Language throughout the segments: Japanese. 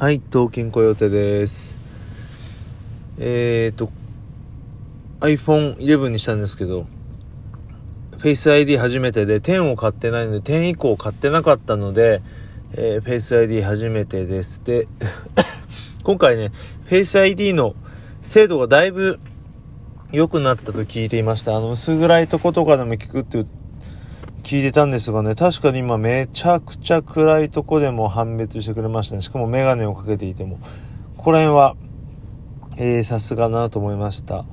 はい、東京コヨテです。えーと、iPhone 11にしたんですけど、Face ID 初めてで10を買ってないので、10以降買ってなかったので、えー、Face ID 初めてです。で、今回ね、Face ID の精度がだいぶ良くなったと聞いていました。あの、薄暗いとことかでも聞くって聞いてたんですがね、確かに今めちゃくちゃ暗いとこでも判別してくれましたね。しかもメガネをかけていても。ここら辺は、えー、さすがだなと思いました。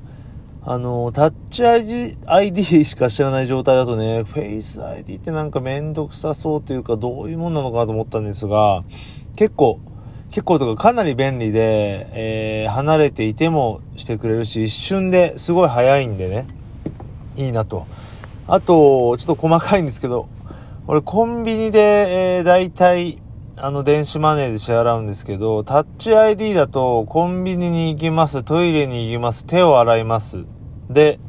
あの、タッチ ID, ID しか知らない状態だとね、Face ID ってなんかめんどくさそうというか、どういうもんなのかと思ったんですが、結構、結構とかかなり便利で、えー、離れていてもしてくれるし、一瞬ですごい早いんでね、いいなと。あと、ちょっと細かいんですけど、俺コンビニで、えー、大体、あの、電子マネーで支払うんですけど、タッチ ID だと、コンビニに行きます、トイレに行きます、手を洗います。で、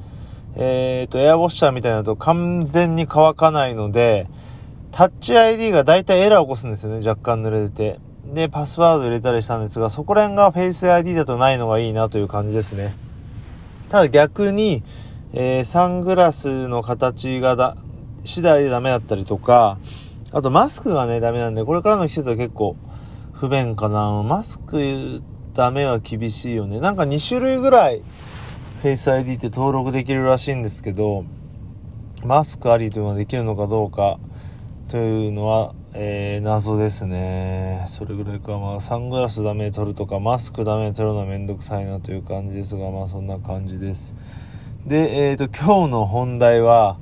えっ、ー、と、エアウォッシャーみたいなと完全に乾かないので、タッチ ID が大体エラーを起こすんですよね、若干濡れてて。で、パスワード入れたりしたんですが、そこら辺が Face ID だとないのがいいなという感じですね。ただ逆に、えー、サングラスの形がだ、次第でダメだったりとか、あとマスクがね、ダメなんで、これからの季節は結構不便かな。マスクダメは厳しいよね。なんか2種類ぐらい Face ID って登録できるらしいんですけど、マスクありというのはできるのかどうかというのは、えー、謎ですね。それぐらいか。まあ、サングラスダメ取るとか、マスクダメ取るのはめんどくさいなという感じですが、まあそんな感じです。で、えっ、ー、と、今日の本題は、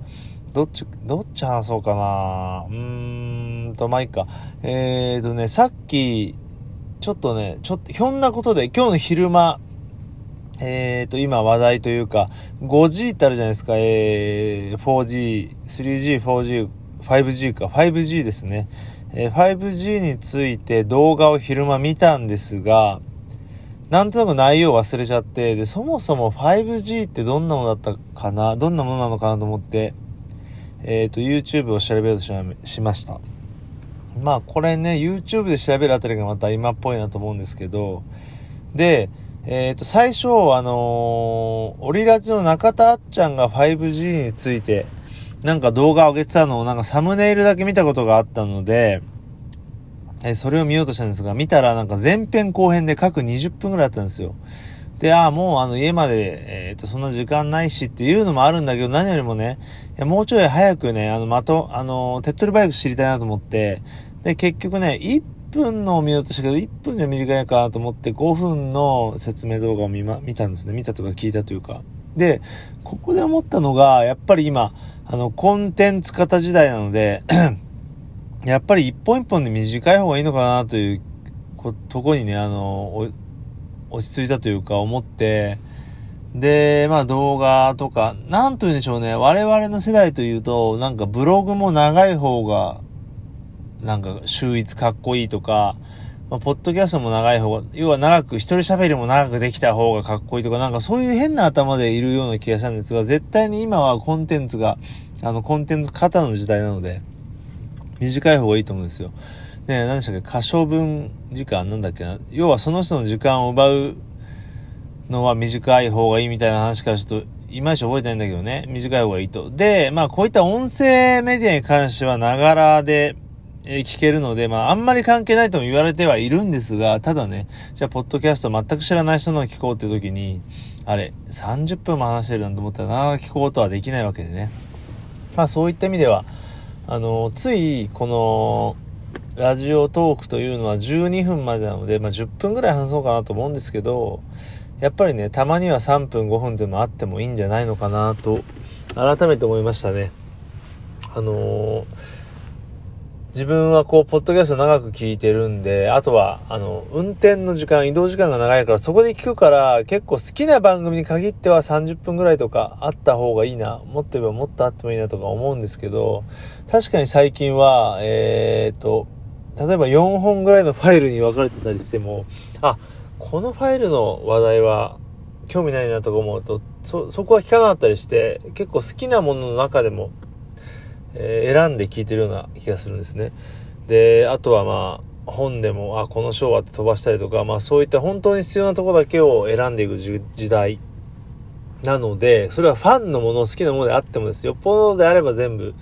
どっち、どっち話そうかなうーんと、まあ、いいか。えっ、ー、とね、さっき、ちょっとね、ちょっと、ひょんなことで、今日の昼間、えっ、ー、と、今話題というか、5G ってあるじゃないですか、えー、4G、3G、4G、5G か、5G ですね。えー、5G について動画を昼間見たんですが、なんとなく内容忘れちゃって、で、そもそも 5G ってどんなものだったかな、どんなものなのかなと思って、えっ、ー、と、YouTube を調べようとしました。まあ、これね、YouTube で調べるあたりがまた今っぽいなと思うんですけど、で、えっ、ー、と、最初、あのー、オリラジの中田あっちゃんが 5G について、なんか動画を上げてたのをなんかサムネイルだけ見たことがあったので、えー、それを見ようとしたんですが、見たらなんか前編後編で各20分ぐらいあったんですよ。で、ああ、もうあの家まで、えっ、ー、と、そんな時間ないしっていうのもあるんだけど、何よりもね、もうちょい早くね、あの、的、あの、手っ取り早く知りたいなと思って、で、結局ね、1分のを見ようとしたけど、1分じゃ短いかなと思って、5分の説明動画を見ま、見たんですね。見たとか聞いたというか。で、ここで思ったのが、やっぱり今、あの、コンテンツ型時代なので、やっぱり一本一本で短い方がいいのかなというとこにね、あの、落ち着いたというか思って、で、まあ動画とか、なんと言うんでしょうね、我々の世代というと、なんかブログも長い方が、なんか秀逸かっこいいとか、まあ、ポッドキャストも長い方が、要は長く、一人喋りも長くできた方がかっこいいとか、なんかそういう変な頭でいるような気がしたんですが、絶対に今はコンテンツが、あの、コンテンツ型の時代なので、短い方がいいと思うんですよ。ね何でしたっけ？可処分時間なんだっけな？要はその人の時間を奪うのは短い方がいいみたいな話からちょっと、いまいち覚えてないんだけどね。短い方がいいと。で、まあこういった音声メディアに関してはながらで、え、聞けるので、まああんまり関係ないとも言われてはいるんですが、ただね、じゃあポッドキャスト全く知らない人の聞こうっていう時に、あれ、30分も話してるなんて思ったらな聞こうとはできないわけでね。まあそういった意味では、あの、つい、この、ラジオトークというのは12分までなので、まあ、10分ぐらい話そうかなと思うんですけど、やっぱりね、たまには3分5分でもあってもいいんじゃないのかなと、改めて思いましたね。あのー、自分はこう、ポッドキャスト長く聞いてるんで、あとは、あの、運転の時間、移動時間が長いから、そこで聞くから、結構好きな番組に限っては30分ぐらいとかあった方がいいな、もっと言えばもっとあってもいいなとか思うんですけど、確かに最近は、えー、っと、例えば4本ぐらいのファイルに分かれてたりしても、あ、このファイルの話題は興味ないなとか思うと、そ、そこは聞かなかったりして、結構好きなものの中でも、えー、選んで聞いてるような気がするんですね。で、あとはまあ、本でも、あ、この章はって飛ばしたりとか、まあそういった本当に必要なとこだけを選んでいく時代なので、それはファンのもの、好きなものであってもですよ、っぽどであれば全部、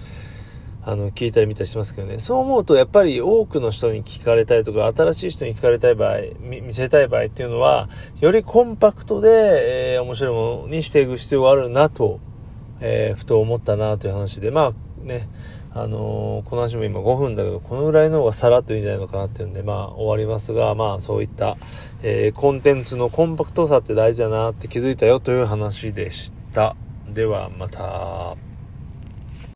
あの、聞いたり見たりしますけどね。そう思うと、やっぱり多くの人に聞かれたいとか、新しい人に聞かれたい場合、見せたい場合っていうのは、よりコンパクトで、えー、面白いものにしていく必要があるなと、えー、ふと思ったなという話で、まあね、あのー、この話も今5分だけど、このぐらいの方がさらっといいんじゃないのかなっていうんで、まあ終わりますが、まあそういった、えー、コンテンツのコンパクトさって大事だなって気づいたよという話でした。ではまた。